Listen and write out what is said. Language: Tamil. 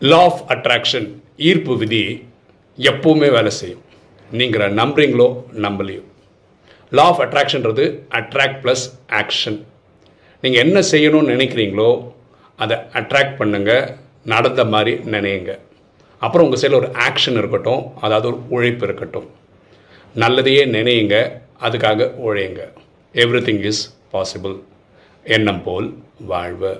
லா ஆஃப் அட்ராக்ஷன் ஈர்ப்பு விதி எப்பவுமே வேலை செய்யும். நீங்கள் நம்புறீங்களோ நம்பலையோ. லா ஆஃப் அட்ராக்ஷன்றது அட்ராக்ட் ப்ளஸ் ஆக்ஷன் நீங்கள் என்ன செய்யணும்னு நினைக்கிறீங்களோ அதை அட்ராக்ட் பண்ணுங்க நடந்த மாதிரி நினையுங்க. அப்புறம் உங்கள் சைடில் ஒரு ஆக்ஷன் இருக்கட்டும் அதாவது ஒரு உழைப்பு இருக்கட்டும். நல்லதையே நினையுங்க அதுக்காக உழையுங்க. எவ்ரி திங் இஸ் பாசிபிள் எண்ணம் போல் வாழ்வு.